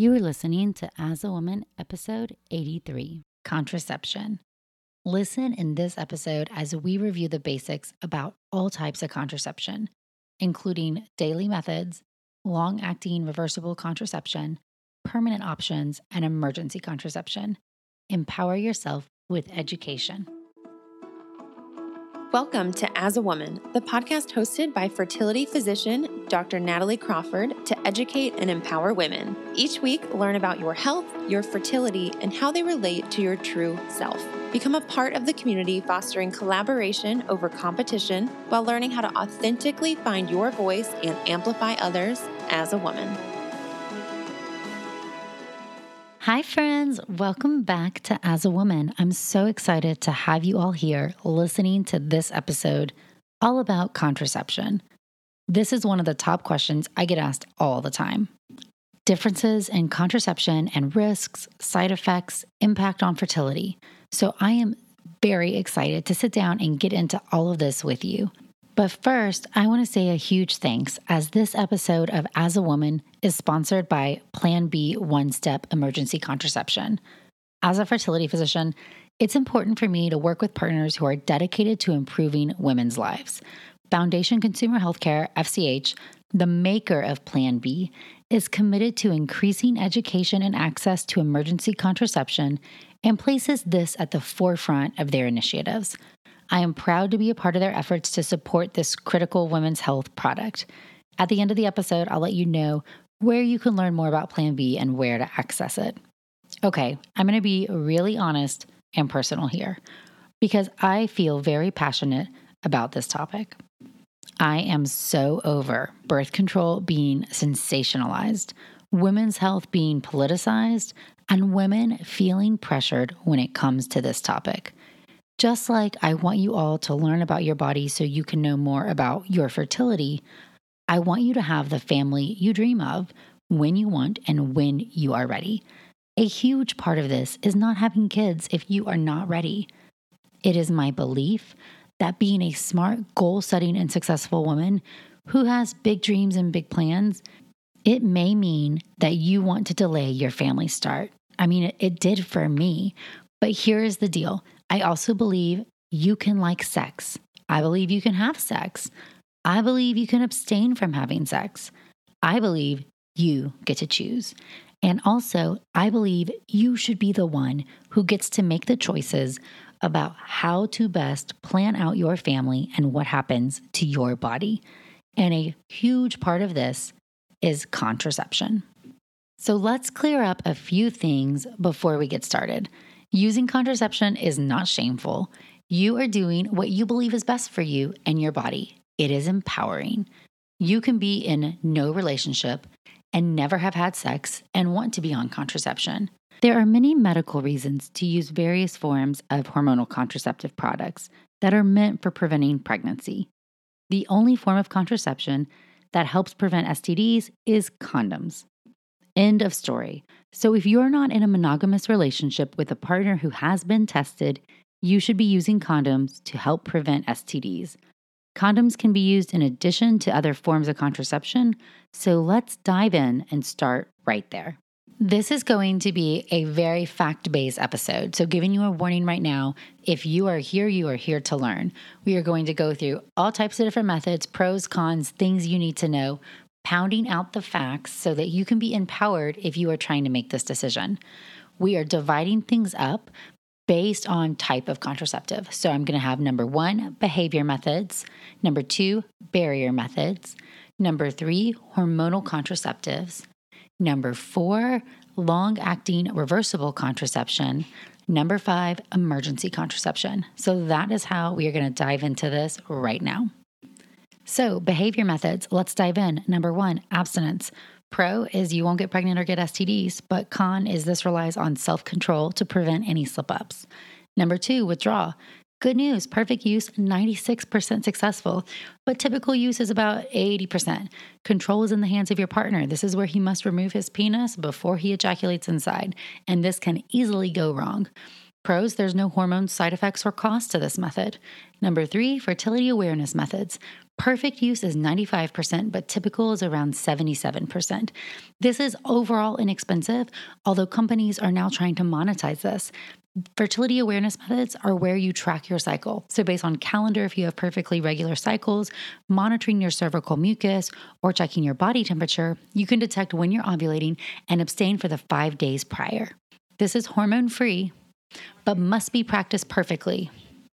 You are listening to As a Woman, episode 83 Contraception. Listen in this episode as we review the basics about all types of contraception, including daily methods, long acting reversible contraception, permanent options, and emergency contraception. Empower yourself with education. Welcome to As a Woman, the podcast hosted by fertility physician Dr. Natalie Crawford to educate and empower women. Each week, learn about your health, your fertility, and how they relate to your true self. Become a part of the community fostering collaboration over competition while learning how to authentically find your voice and amplify others as a woman. Hi, friends. Welcome back to As a Woman. I'm so excited to have you all here listening to this episode all about contraception. This is one of the top questions I get asked all the time differences in contraception and risks, side effects, impact on fertility. So I am very excited to sit down and get into all of this with you. But first, I want to say a huge thanks as this episode of As a Woman is sponsored by Plan B One Step Emergency Contraception. As a fertility physician, it's important for me to work with partners who are dedicated to improving women's lives. Foundation Consumer Healthcare, FCH, the maker of Plan B, is committed to increasing education and access to emergency contraception and places this at the forefront of their initiatives. I am proud to be a part of their efforts to support this critical women's health product. At the end of the episode, I'll let you know where you can learn more about Plan B and where to access it. Okay, I'm going to be really honest and personal here because I feel very passionate about this topic. I am so over birth control being sensationalized, women's health being politicized, and women feeling pressured when it comes to this topic. Just like I want you all to learn about your body so you can know more about your fertility, I want you to have the family you dream of when you want and when you are ready. A huge part of this is not having kids if you are not ready. It is my belief that being a smart, goal setting, and successful woman who has big dreams and big plans, it may mean that you want to delay your family start. I mean, it, it did for me. But here is the deal I also believe you can like sex. I believe you can have sex. I believe you can abstain from having sex. I believe you get to choose. And also, I believe you should be the one who gets to make the choices about how to best plan out your family and what happens to your body. And a huge part of this is contraception. So let's clear up a few things before we get started. Using contraception is not shameful. You are doing what you believe is best for you and your body. It is empowering. You can be in no relationship and never have had sex and want to be on contraception. There are many medical reasons to use various forms of hormonal contraceptive products that are meant for preventing pregnancy. The only form of contraception that helps prevent STDs is condoms. End of story. So, if you're not in a monogamous relationship with a partner who has been tested, you should be using condoms to help prevent STDs. Condoms can be used in addition to other forms of contraception, so let's dive in and start right there. This is going to be a very fact based episode. So, giving you a warning right now if you are here, you are here to learn. We are going to go through all types of different methods, pros, cons, things you need to know, pounding out the facts so that you can be empowered if you are trying to make this decision. We are dividing things up based on type of contraceptive. So I'm going to have number one, behavior methods, number two, barrier methods, number three, hormonal contraceptives, number four, long acting reversible contraception, number five, emergency contraception. So that is how we are going to dive into this right now. So, behavior methods, let's dive in. Number one, abstinence. Pro is you won't get pregnant or get STDs, but con is this relies on self control to prevent any slip ups. Number two, withdraw. Good news, perfect use, 96% successful, but typical use is about 80%. Control is in the hands of your partner. This is where he must remove his penis before he ejaculates inside, and this can easily go wrong. Pros, there's no hormone side effects or cost to this method. Number three, fertility awareness methods. Perfect use is 95%, but typical is around 77%. This is overall inexpensive, although companies are now trying to monetize this. Fertility awareness methods are where you track your cycle. So, based on calendar, if you have perfectly regular cycles, monitoring your cervical mucus, or checking your body temperature, you can detect when you're ovulating and abstain for the five days prior. This is hormone free, but must be practiced perfectly.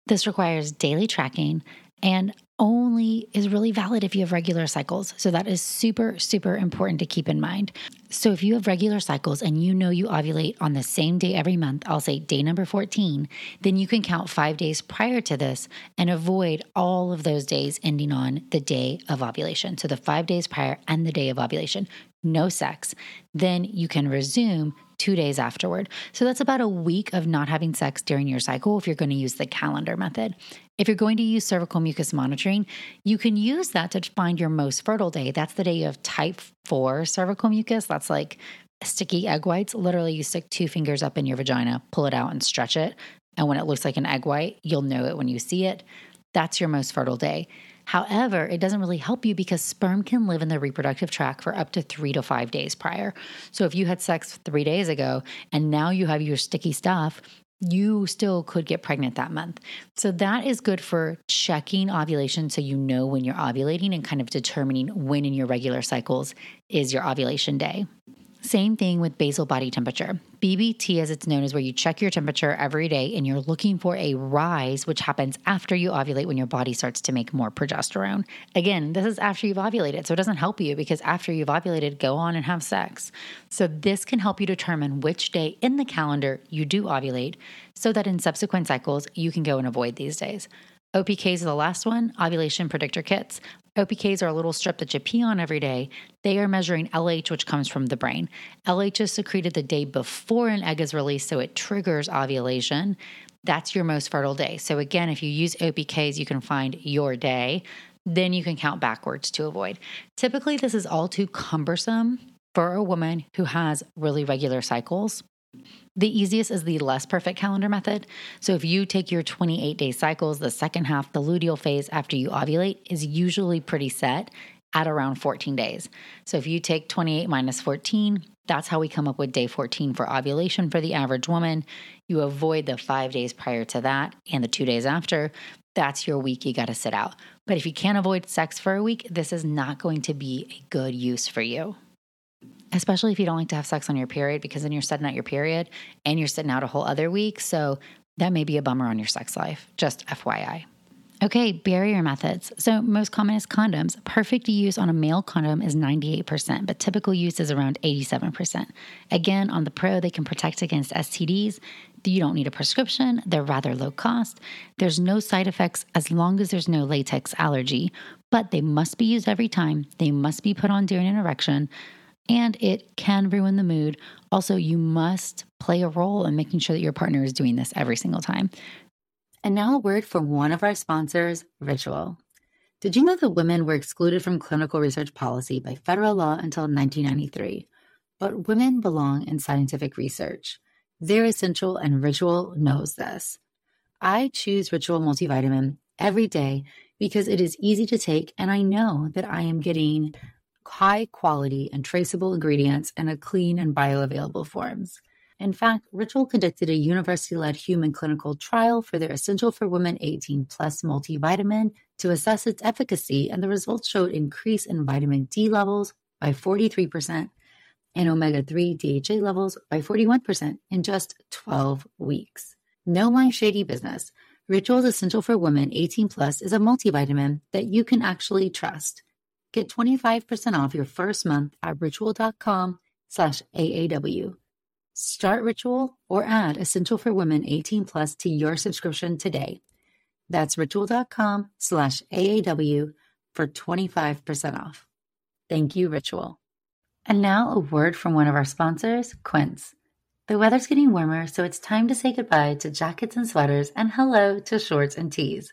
This requires daily tracking and only is really valid if you have regular cycles. So that is super, super important to keep in mind. So if you have regular cycles and you know you ovulate on the same day every month, I'll say day number 14, then you can count five days prior to this and avoid all of those days ending on the day of ovulation. So the five days prior and the day of ovulation, no sex. Then you can resume two days afterward. So that's about a week of not having sex during your cycle if you're going to use the calendar method. If you're going to use cervical mucus monitoring, you can use that to find your most fertile day. That's the day you have type 4 cervical mucus. That's like sticky egg whites. Literally, you stick two fingers up in your vagina, pull it out, and stretch it. And when it looks like an egg white, you'll know it when you see it. That's your most fertile day. However, it doesn't really help you because sperm can live in the reproductive tract for up to three to five days prior. So if you had sex three days ago and now you have your sticky stuff, you still could get pregnant that month. So that is good for checking ovulation so you know when you're ovulating and kind of determining when in your regular cycles is your ovulation day. Same thing with basal body temperature. BBT, as it's known, is where you check your temperature every day and you're looking for a rise, which happens after you ovulate when your body starts to make more progesterone. Again, this is after you've ovulated, so it doesn't help you because after you've ovulated, go on and have sex. So, this can help you determine which day in the calendar you do ovulate so that in subsequent cycles, you can go and avoid these days. OPKs are the last one, ovulation predictor kits. OPKs are a little strip that you pee on every day. They are measuring LH, which comes from the brain. LH is secreted the day before an egg is released, so it triggers ovulation. That's your most fertile day. So, again, if you use OPKs, you can find your day. Then you can count backwards to avoid. Typically, this is all too cumbersome for a woman who has really regular cycles. The easiest is the less perfect calendar method. So, if you take your 28 day cycles, the second half, the luteal phase after you ovulate, is usually pretty set at around 14 days. So, if you take 28 minus 14, that's how we come up with day 14 for ovulation for the average woman. You avoid the five days prior to that and the two days after. That's your week you got to sit out. But if you can't avoid sex for a week, this is not going to be a good use for you especially if you don't like to have sex on your period, because then you're sitting out your period and you're sitting out a whole other week. So that may be a bummer on your sex life. Just FYI. Okay, barrier methods. So, most common is condoms. Perfect use on a male condom is 98%, but typical use is around 87%. Again, on the Pro, they can protect against STDs. You don't need a prescription, they're rather low cost. There's no side effects as long as there's no latex allergy, but they must be used every time. They must be put on during an erection and it can ruin the mood. Also, you must play a role in making sure that your partner is doing this every single time. And now, a word from one of our sponsors, Ritual. Did you know that women were excluded from clinical research policy by federal law until 1993? But women belong in scientific research. They're essential, and Ritual knows this. I choose Ritual multivitamin every day because it is easy to take, and I know that I am getting high quality and traceable ingredients in a clean and bioavailable forms. In fact, Ritual conducted a university led human clinical trial for their Essential for Women 18 Plus multivitamin to assess its efficacy, and the results showed increase in vitamin D levels by 43% and omega 3 DHA levels by 41% in just 12 weeks. No my shady business. Ritual's Essential for Women 18 Plus is a multivitamin that you can actually trust. Get 25% off your first month at ritual.com slash AAW. Start Ritual or add Essential for Women 18 Plus to your subscription today. That's ritual.com slash AAW for 25% off. Thank you, Ritual. And now a word from one of our sponsors, Quince. The weather's getting warmer, so it's time to say goodbye to jackets and sweaters and hello to shorts and tees.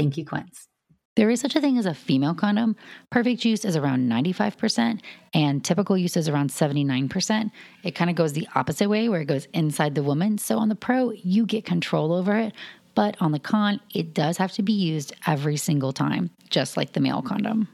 Thank you, Quince. There is such a thing as a female condom. Perfect use is around 95%, and typical use is around 79%. It kind of goes the opposite way, where it goes inside the woman. So on the pro, you get control over it. But on the con, it does have to be used every single time, just like the male condom.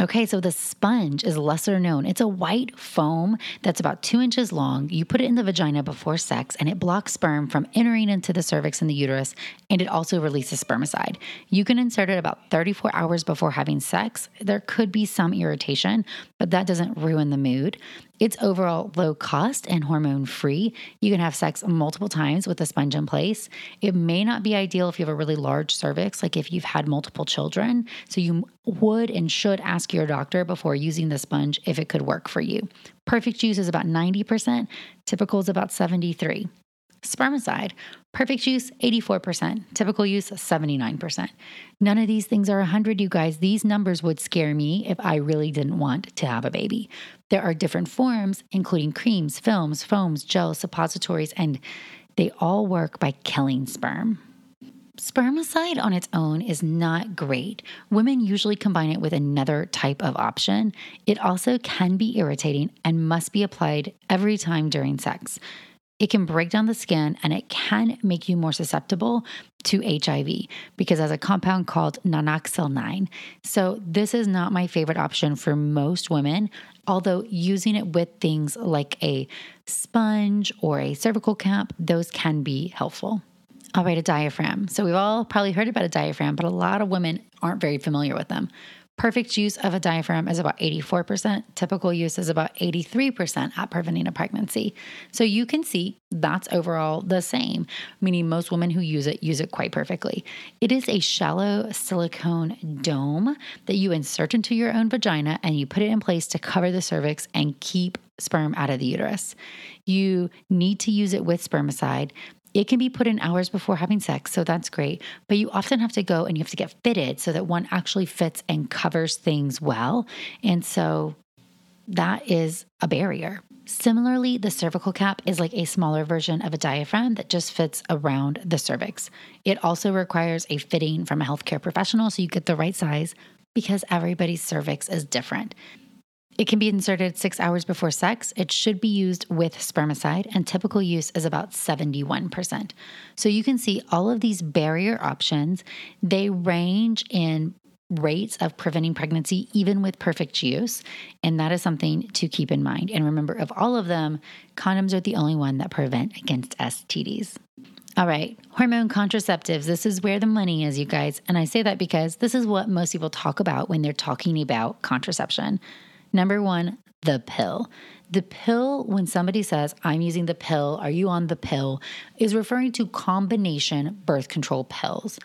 Okay, so the sponge is lesser known. It's a white foam that's about two inches long. You put it in the vagina before sex, and it blocks sperm from entering into the cervix and the uterus, and it also releases spermicide. You can insert it about 34 hours before having sex. There could be some irritation, but that doesn't ruin the mood. It's overall low cost and hormone free. You can have sex multiple times with the sponge in place. It may not be ideal if you have a really large cervix, like if you've had multiple children. So you would and should ask your doctor before using the sponge if it could work for you. Perfect use is about 90%, typical is about 73. Spermicide, perfect use 84%, typical use 79%. None of these things are 100, you guys. These numbers would scare me if I really didn't want to have a baby. There are different forms, including creams, films, foams, gels, suppositories, and they all work by killing sperm. Spermicide on its own is not great. Women usually combine it with another type of option. It also can be irritating and must be applied every time during sex. It can break down the skin and it can make you more susceptible to HIV because it has a compound called nonoxynol 9. So, this is not my favorite option for most women, although using it with things like a sponge or a cervical cap, those can be helpful. All right, a diaphragm. So, we've all probably heard about a diaphragm, but a lot of women aren't very familiar with them. Perfect use of a diaphragm is about 84%. Typical use is about 83% at preventing a pregnancy. So you can see that's overall the same, meaning most women who use it use it quite perfectly. It is a shallow silicone dome that you insert into your own vagina and you put it in place to cover the cervix and keep sperm out of the uterus. You need to use it with spermicide it can be put in hours before having sex, so that's great. But you often have to go and you have to get fitted so that one actually fits and covers things well. And so that is a barrier. Similarly, the cervical cap is like a smaller version of a diaphragm that just fits around the cervix. It also requires a fitting from a healthcare professional so you get the right size because everybody's cervix is different. It can be inserted six hours before sex. It should be used with spermicide, and typical use is about 71%. So you can see all of these barrier options, they range in rates of preventing pregnancy, even with perfect use. And that is something to keep in mind. And remember, of all of them, condoms are the only one that prevent against STDs. All right, hormone contraceptives. This is where the money is, you guys. And I say that because this is what most people talk about when they're talking about contraception. Number one, the pill. The pill, when somebody says, I'm using the pill, are you on the pill, is referring to combination birth control pills.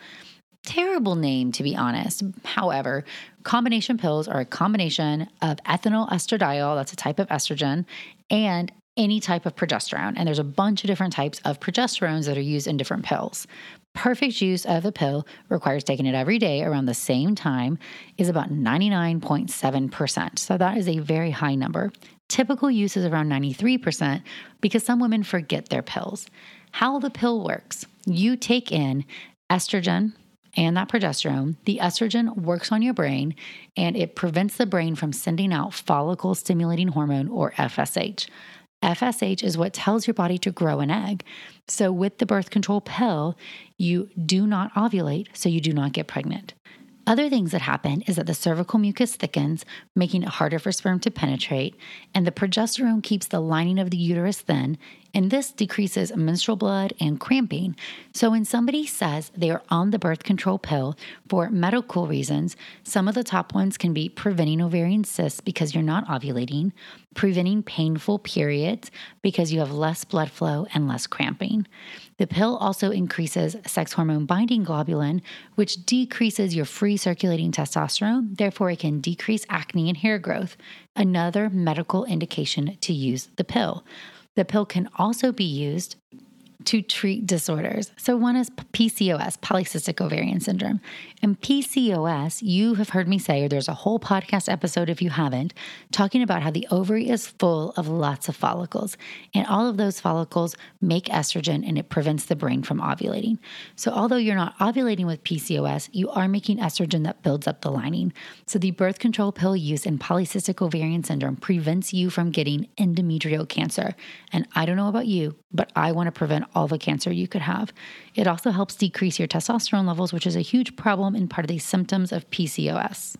Terrible name, to be honest. However, combination pills are a combination of ethinyl estradiol, that's a type of estrogen, and any type of progesterone. And there's a bunch of different types of progesterones that are used in different pills. Perfect use of a pill requires taking it every day around the same time is about 99.7%. So that is a very high number. Typical use is around 93% because some women forget their pills. How the pill works you take in estrogen, and that progesterone, the estrogen works on your brain and it prevents the brain from sending out follicle stimulating hormone or FSH. FSH is what tells your body to grow an egg. So, with the birth control pill, you do not ovulate, so you do not get pregnant. Other things that happen is that the cervical mucus thickens, making it harder for sperm to penetrate, and the progesterone keeps the lining of the uterus thin, and this decreases menstrual blood and cramping. So, when somebody says they are on the birth control pill for medical reasons, some of the top ones can be preventing ovarian cysts because you're not ovulating, preventing painful periods because you have less blood flow and less cramping. The pill also increases sex hormone binding globulin, which decreases your free circulating testosterone. Therefore, it can decrease acne and hair growth, another medical indication to use the pill. The pill can also be used to treat disorders. So, one is PCOS, polycystic ovarian syndrome. And PCOS, you have heard me say, or there's a whole podcast episode if you haven't, talking about how the ovary is full of lots of follicles. And all of those follicles make estrogen and it prevents the brain from ovulating. So, although you're not ovulating with PCOS, you are making estrogen that builds up the lining. So, the birth control pill used in polycystic ovarian syndrome prevents you from getting endometrial cancer. And I don't know about you, but I want to prevent all the cancer you could have. It also helps decrease your testosterone levels, which is a huge problem and part of the symptoms of PCOS.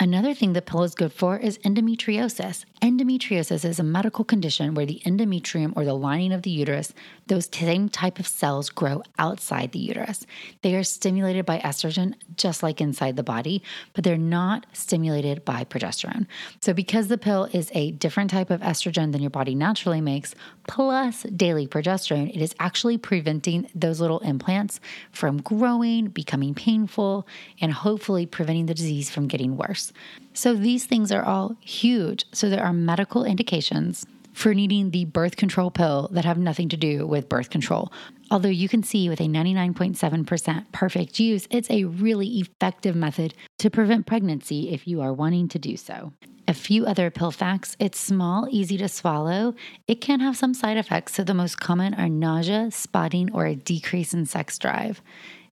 Another thing the pill is good for is endometriosis. Endometriosis is a medical condition where the endometrium or the lining of the uterus, those same type of cells grow outside the uterus. They are stimulated by estrogen just like inside the body, but they're not stimulated by progesterone. So because the pill is a different type of estrogen than your body naturally makes, plus daily progesterone, it is actually preventing those little implants from growing, becoming painful, and hopefully preventing the disease from getting worse. So these things are all huge. So there are medical indications for needing the birth control pill that have nothing to do with birth control. Although you can see with a 99.7% perfect use, it's a really effective method to prevent pregnancy if you are wanting to do so. A few other pill facts it's small, easy to swallow. It can have some side effects, so the most common are nausea, spotting, or a decrease in sex drive.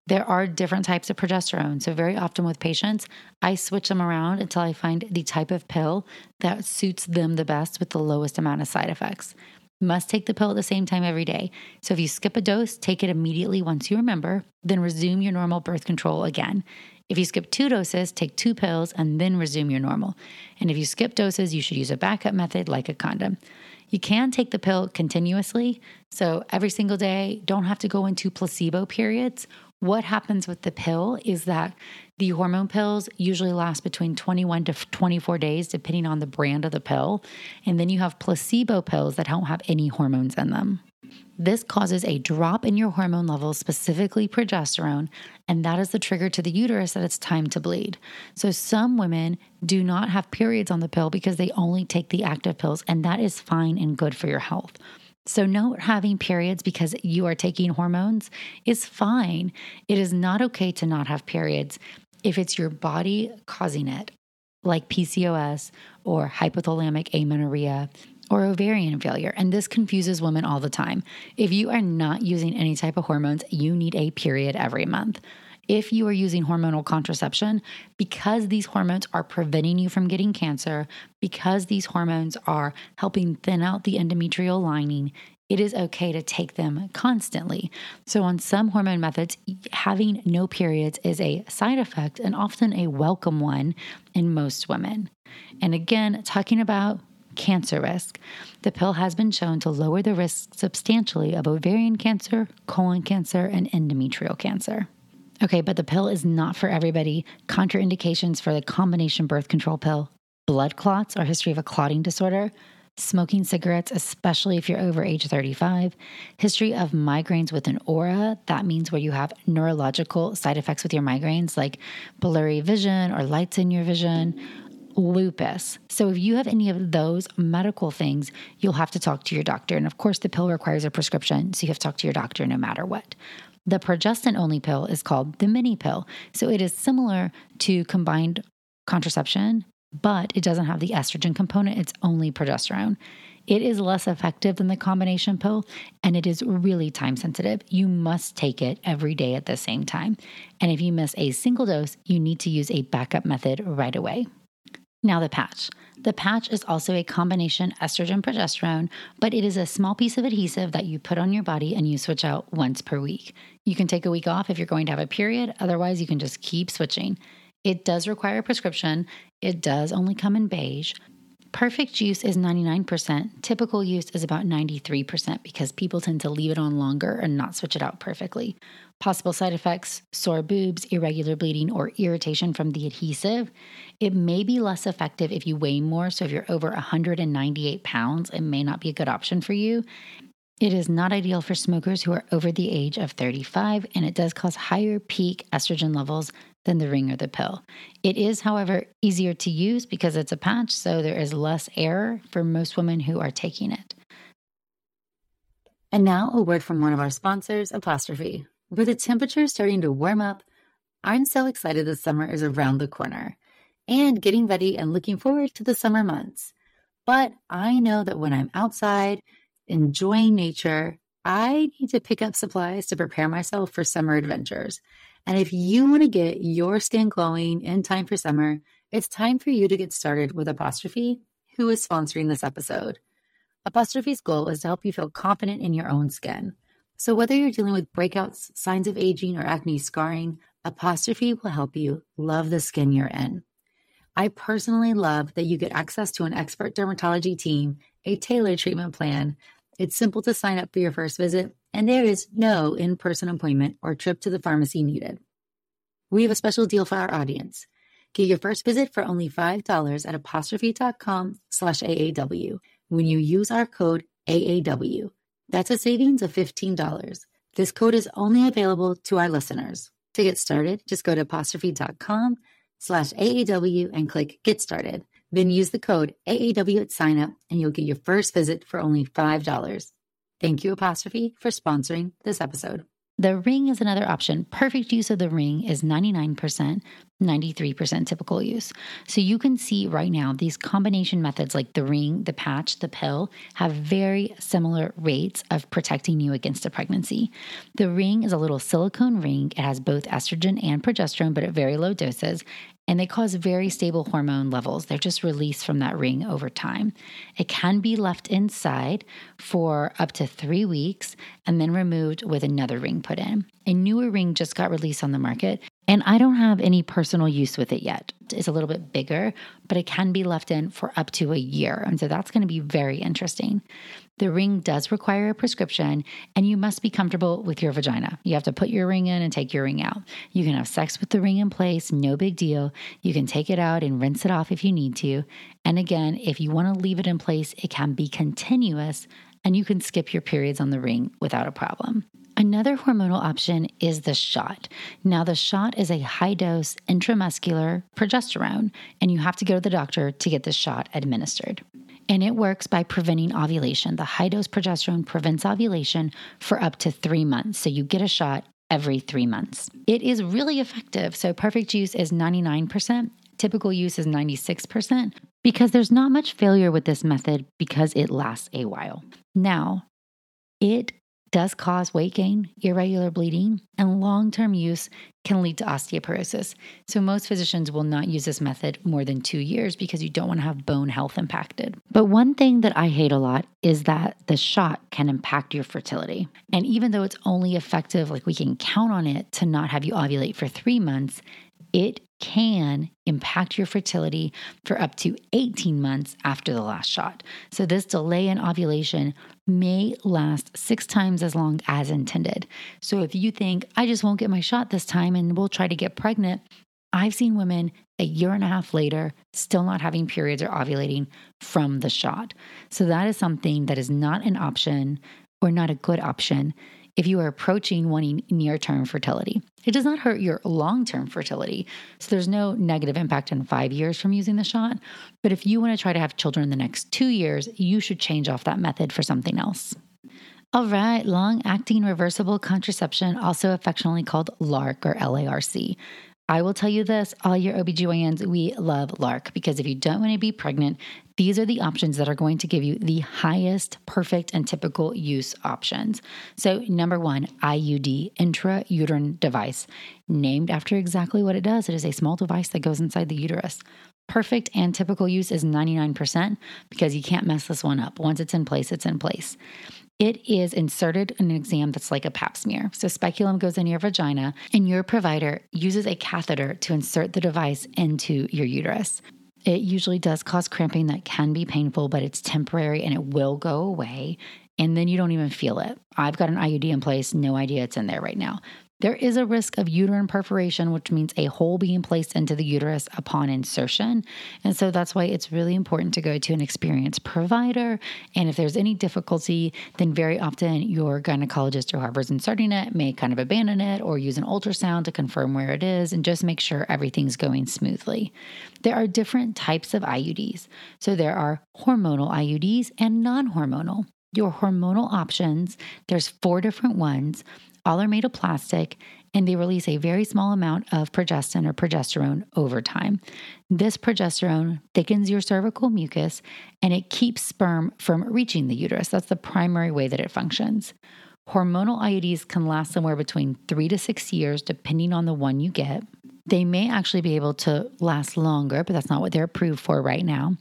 There are different types of progesterone. So, very often with patients, I switch them around until I find the type of pill that suits them the best with the lowest amount of side effects. must take the pill at the same time every day. So, if you skip a dose, take it immediately once you remember, then resume your normal birth control again. If you skip two doses, take two pills and then resume your normal. And if you skip doses, you should use a backup method like a condom. You can take the pill continuously. So every single day, don't have to go into placebo periods what happens with the pill is that the hormone pills usually last between 21 to 24 days, depending on the brand of the pill. And then you have placebo pills that don't have any hormones in them. This causes a drop in your hormone levels, specifically progesterone, and that is the trigger to the uterus that it's time to bleed. So, some women do not have periods on the pill because they only take the active pills, and that is fine and good for your health. So, not having periods because you are taking hormones is fine. It is not okay to not have periods if it's your body causing it, like PCOS or hypothalamic amenorrhea or ovarian failure. And this confuses women all the time. If you are not using any type of hormones, you need a period every month if you are using hormonal contraception, because these hormones are preventing you from getting cancer, because these hormones are helping thin out the endometrial lining, it is okay to take them constantly. So, on some hormone methods, having no periods is a side effect and often a welcome one in most women. And again, talking about cancer risk, the pill has been shown to lower the risk substantially of ovarian cancer, colon cancer, and endometrial cancer. Okay, but the pill is not for everybody. Contraindications for the combination birth control pill blood clots or history of a clotting disorder, smoking cigarettes, especially if you're over age 35, history of migraines with an aura. That means where you have neurological side effects with your migraines, like blurry vision or lights in your vision. Lupus. So, if you have any of those medical things, you'll have to talk to your doctor. And of course, the pill requires a prescription, so you have to talk to your doctor no matter what. The progestin only pill is called the mini pill. So it is similar to combined contraception, but it doesn't have the estrogen component. It's only progesterone. It is less effective than the combination pill and it is really time sensitive. You must take it every day at the same time. And if you miss a single dose, you need to use a backup method right away. Now, the patch. The patch is also a combination estrogen progesterone, but it is a small piece of adhesive that you put on your body and you switch out once per week. You can take a week off if you're going to have a period, otherwise, you can just keep switching. It does require a prescription, it does only come in beige. Perfect use is 99%. Typical use is about 93% because people tend to leave it on longer and not switch it out perfectly. Possible side effects sore boobs, irregular bleeding, or irritation from the adhesive. It may be less effective if you weigh more. So, if you're over 198 pounds, it may not be a good option for you. It is not ideal for smokers who are over the age of 35, and it does cause higher peak estrogen levels than the ring or the pill. It is, however, easier to use because it's a patch, so there is less error for most women who are taking it. And now a word from one of our sponsors, Apostrophe. With the temperature starting to warm up, I'm so excited the summer is around the corner and getting ready and looking forward to the summer months. But I know that when I'm outside enjoying nature, I need to pick up supplies to prepare myself for summer adventures. And if you want to get your skin glowing in time for summer, it's time for you to get started with Apostrophe, who is sponsoring this episode. Apostrophe's goal is to help you feel confident in your own skin. So whether you're dealing with breakouts, signs of aging, or acne scarring, Apostrophe will help you love the skin you're in. I personally love that you get access to an expert dermatology team, a tailored treatment plan. It's simple to sign up for your first visit, and there is no in person appointment or trip to the pharmacy needed. We have a special deal for our audience. Get your first visit for only $5 at apostrophe.com slash AAW when you use our code AAW. That's a savings of $15. This code is only available to our listeners. To get started, just go to apostrophe.com slash AAW and click Get Started. Then use the code AAW at sign up and you'll get your first visit for only $5. Thank you, Apostrophe, for sponsoring this episode. The ring is another option. Perfect use of the ring is 99%, 93% typical use. So you can see right now these combination methods like the ring, the patch, the pill have very similar rates of protecting you against a pregnancy. The ring is a little silicone ring. It has both estrogen and progesterone, but at very low doses and they cause very stable hormone levels. They're just released from that ring over time. It can be left inside for up to three weeks and then removed with another ring put in. A newer ring just got released on the market, and I don't have any personal use with it yet. It's a little bit bigger, but it can be left in for up to a year. And so that's going to be very interesting. The ring does require a prescription, and you must be comfortable with your vagina. You have to put your ring in and take your ring out. You can have sex with the ring in place, no big deal. You can take it out and rinse it off if you need to. And again, if you want to leave it in place, it can be continuous and you can skip your periods on the ring without a problem. Another hormonal option is the shot. Now, the shot is a high dose intramuscular progesterone, and you have to go to the doctor to get the shot administered. And it works by preventing ovulation. The high dose progesterone prevents ovulation for up to three months. So you get a shot every three months. It is really effective. So, perfect use is 99%, typical use is 96%, because there's not much failure with this method because it lasts a while. Now, it does cause weight gain, irregular bleeding, and long term use can lead to osteoporosis. So, most physicians will not use this method more than two years because you don't want to have bone health impacted. But one thing that I hate a lot is that the shot can impact your fertility. And even though it's only effective, like we can count on it to not have you ovulate for three months, it can impact your fertility for up to 18 months after the last shot. So, this delay in ovulation may last six times as long as intended. So, if you think, I just won't get my shot this time and we'll try to get pregnant, I've seen women a year and a half later still not having periods or ovulating from the shot. So, that is something that is not an option or not a good option if you are approaching wanting near term fertility. It does not hurt your long term fertility. So there's no negative impact in five years from using the shot. But if you want to try to have children in the next two years, you should change off that method for something else. All right, long acting reversible contraception, also affectionately called LARC or LARC. I will tell you this, all your OBGYNs, we love LARC because if you don't want to be pregnant, these are the options that are going to give you the highest perfect and typical use options. So, number one, IUD, intrauterine device, named after exactly what it does. It is a small device that goes inside the uterus. Perfect and typical use is 99% because you can't mess this one up. Once it's in place, it's in place. It is inserted in an exam that's like a pap smear. So, speculum goes in your vagina, and your provider uses a catheter to insert the device into your uterus. It usually does cause cramping that can be painful, but it's temporary and it will go away. And then you don't even feel it. I've got an IUD in place, no idea it's in there right now. There is a risk of uterine perforation, which means a hole being placed into the uterus upon insertion. And so that's why it's really important to go to an experienced provider. And if there's any difficulty, then very often your gynecologist or whoever's inserting it may kind of abandon it or use an ultrasound to confirm where it is and just make sure everything's going smoothly. There are different types of IUDs. So there are hormonal IUDs and non hormonal your hormonal options, there's four different ones. All are made of plastic and they release a very small amount of progestin or progesterone over time. This progesterone thickens your cervical mucus and it keeps sperm from reaching the uterus. That's the primary way that it functions. Hormonal IUDs can last somewhere between three to six years, depending on the one you get. They may actually be able to last longer, but that's not what they're approved for right now.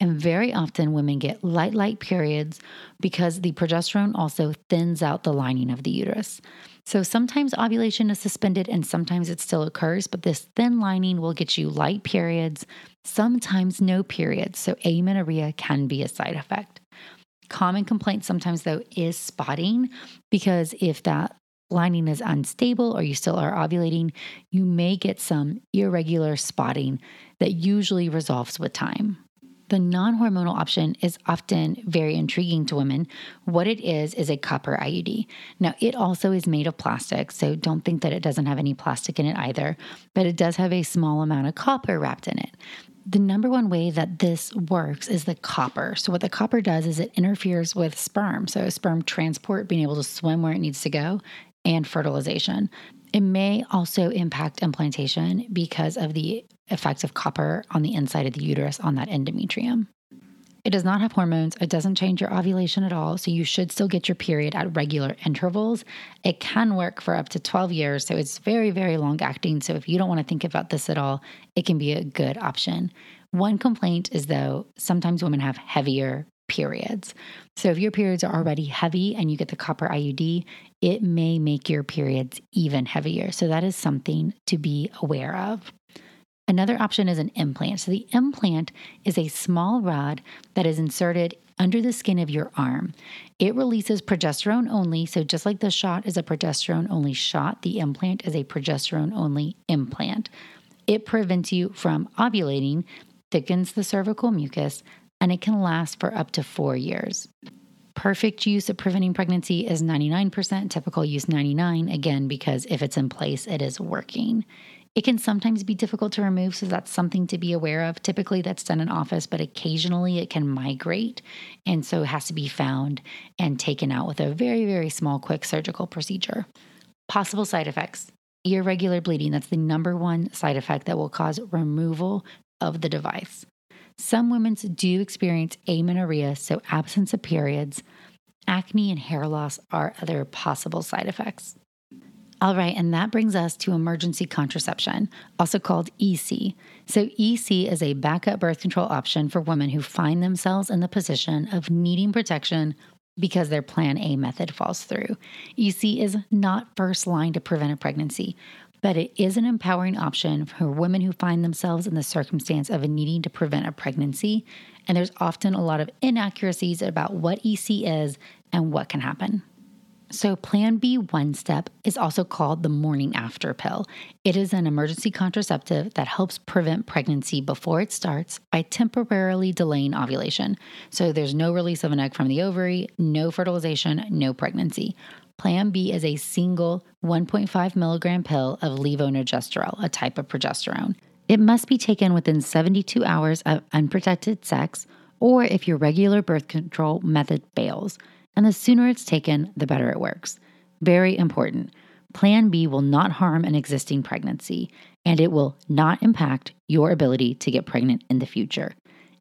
And very often women get light, light periods because the progesterone also thins out the lining of the uterus. So sometimes ovulation is suspended and sometimes it still occurs, but this thin lining will get you light periods, sometimes no periods. So amenorrhea can be a side effect. Common complaint sometimes, though, is spotting because if that lining is unstable or you still are ovulating, you may get some irregular spotting that usually resolves with time. The non hormonal option is often very intriguing to women. What it is, is a copper IUD. Now, it also is made of plastic, so don't think that it doesn't have any plastic in it either, but it does have a small amount of copper wrapped in it. The number one way that this works is the copper. So, what the copper does is it interferes with sperm. So, sperm transport, being able to swim where it needs to go, and fertilization. It may also impact implantation because of the effects of copper on the inside of the uterus on that endometrium. It does not have hormones. It doesn't change your ovulation at all. So you should still get your period at regular intervals. It can work for up to 12 years. So it's very, very long acting. So if you don't want to think about this at all, it can be a good option. One complaint is though, sometimes women have heavier periods. So if your periods are already heavy and you get the copper IUD, it may make your periods even heavier. So that is something to be aware of. Another option is an implant. So the implant is a small rod that is inserted under the skin of your arm. It releases progesterone only. So just like the shot is a progesterone only shot, the implant is a progesterone only implant. It prevents you from ovulating, thickens the cervical mucus, and it can last for up to four years. Perfect use of preventing pregnancy is 99%, typical use 99 again because if it's in place it is working. It can sometimes be difficult to remove, so that's something to be aware of. Typically, that's done in office, but occasionally it can migrate. And so it has to be found and taken out with a very, very small, quick surgical procedure. Possible side effects irregular bleeding. That's the number one side effect that will cause removal of the device. Some women do experience amenorrhea, so absence of periods. Acne and hair loss are other possible side effects. All right, and that brings us to emergency contraception, also called EC. So, EC is a backup birth control option for women who find themselves in the position of needing protection because their plan A method falls through. EC is not first line to prevent a pregnancy, but it is an empowering option for women who find themselves in the circumstance of needing to prevent a pregnancy. And there's often a lot of inaccuracies about what EC is and what can happen. So, Plan B one step is also called the morning after pill. It is an emergency contraceptive that helps prevent pregnancy before it starts by temporarily delaying ovulation. So, there's no release of an egg from the ovary, no fertilization, no pregnancy. Plan B is a single 1.5 milligram pill of levonorgestrel, a type of progesterone. It must be taken within 72 hours of unprotected sex or if your regular birth control method fails. And the sooner it's taken, the better it works. Very important. Plan B will not harm an existing pregnancy, and it will not impact your ability to get pregnant in the future.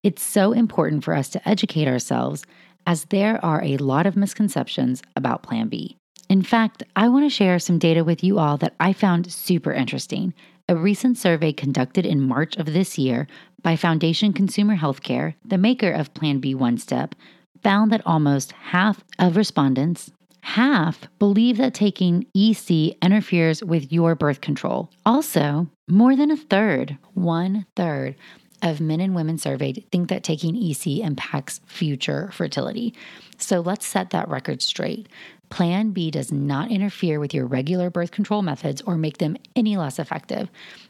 It's so important for us to educate ourselves as there are a lot of misconceptions about Plan B. In fact, I want to share some data with you all that I found super interesting. A recent survey conducted in March of this year by Foundation Consumer Healthcare, the maker of Plan B One Step, found that almost half of respondents, half believe that taking EC interferes with your birth control. Also, more than a third, one third of men and women surveyed think that taking EC impacts future fertility. So let's set that record straight. Plan B does not interfere with your regular birth control methods or make them any less effective.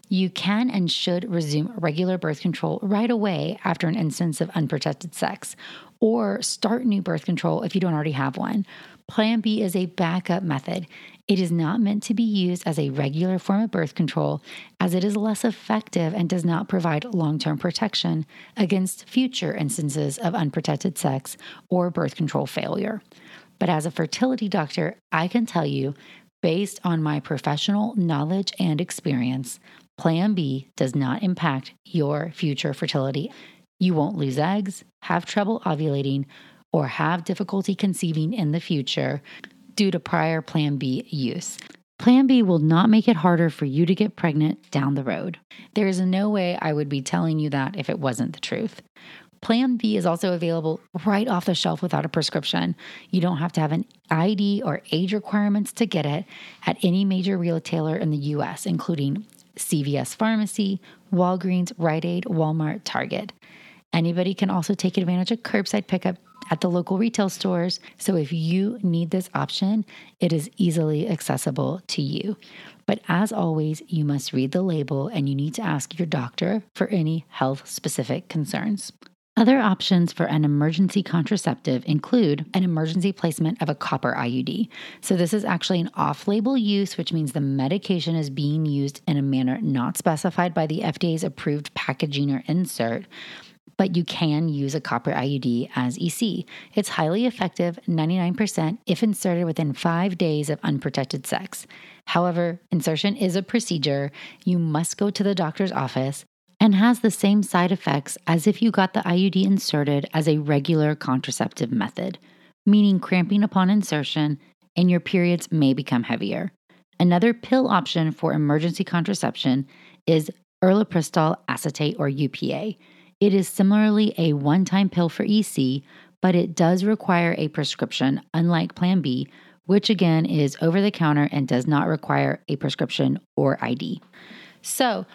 You can and should resume regular birth control right away after an instance of unprotected sex, or start new birth control if you don't already have one. Plan B is a backup method. It is not meant to be used as a regular form of birth control, as it is less effective and does not provide long term protection against future instances of unprotected sex or birth control failure. But as a fertility doctor, I can tell you, based on my professional knowledge and experience, Plan B does not impact your future fertility. You won't lose eggs, have trouble ovulating, or have difficulty conceiving in the future due to prior Plan B use. Plan B will not make it harder for you to get pregnant down the road. There is no way I would be telling you that if it wasn't the truth. Plan B is also available right off the shelf without a prescription. You don't have to have an ID or age requirements to get it at any major retailer in the US, including CVS Pharmacy, Walgreens, Rite Aid, Walmart, Target. Anybody can also take advantage of curbside pickup at the local retail stores. So if you need this option, it is easily accessible to you. But as always, you must read the label and you need to ask your doctor for any health specific concerns. Other options for an emergency contraceptive include an emergency placement of a copper IUD. So, this is actually an off label use, which means the medication is being used in a manner not specified by the FDA's approved packaging or insert but you can use a copper IUD as EC. It's highly effective, 99%, if inserted within five days of unprotected sex. However, insertion is a procedure. You must go to the doctor's office and has the same side effects as if you got the IUD inserted as a regular contraceptive method, meaning cramping upon insertion and your periods may become heavier. Another pill option for emergency contraception is ulipristal acetate or UPA. It is similarly a one time pill for EC, but it does require a prescription, unlike Plan B, which again is over the counter and does not require a prescription or ID. So,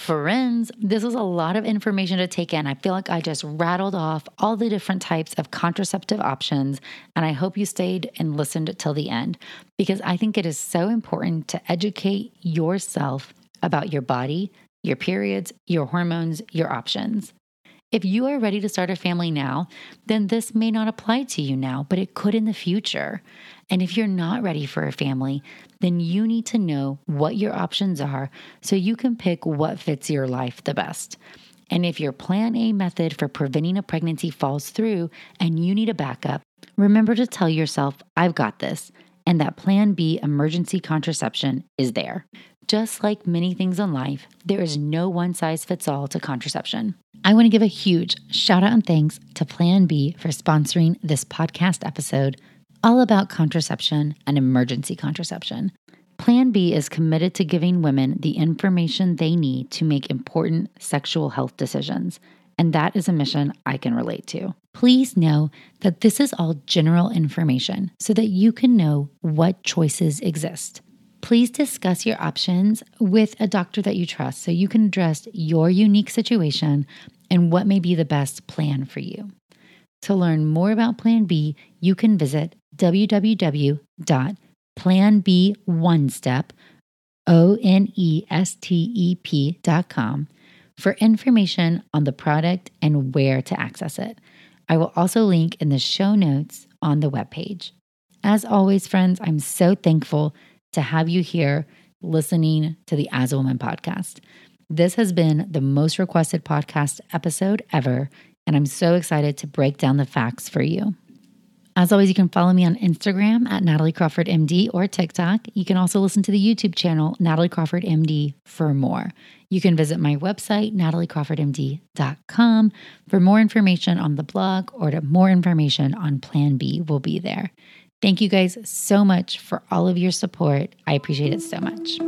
friends, this was a lot of information to take in. I feel like I just rattled off all the different types of contraceptive options, and I hope you stayed and listened till the end because I think it is so important to educate yourself about your body, your periods, your hormones, your options. If you are ready to start a family now, then this may not apply to you now, but it could in the future. And if you're not ready for a family, then you need to know what your options are so you can pick what fits your life the best. And if your plan A method for preventing a pregnancy falls through and you need a backup, remember to tell yourself, I've got this, and that plan B emergency contraception is there. Just like many things in life, there is no one size fits all to contraception. I want to give a huge shout out and thanks to Plan B for sponsoring this podcast episode all about contraception and emergency contraception. Plan B is committed to giving women the information they need to make important sexual health decisions. And that is a mission I can relate to. Please know that this is all general information so that you can know what choices exist please discuss your options with a doctor that you trust so you can address your unique situation and what may be the best plan for you. To learn more about Plan B, you can visit www.planb1step.com for information on the product and where to access it. I will also link in the show notes on the webpage. As always, friends, I'm so thankful to have you here listening to the As a Woman podcast. This has been the most requested podcast episode ever, and I'm so excited to break down the facts for you. As always, you can follow me on Instagram at Natalie Crawford MD or TikTok. You can also listen to the YouTube channel, Natalie Crawford MD, for more. You can visit my website, nataliecrawfordmd.com, for more information on the blog or to more information on Plan B will be there. Thank you guys so much for all of your support. I appreciate it so much.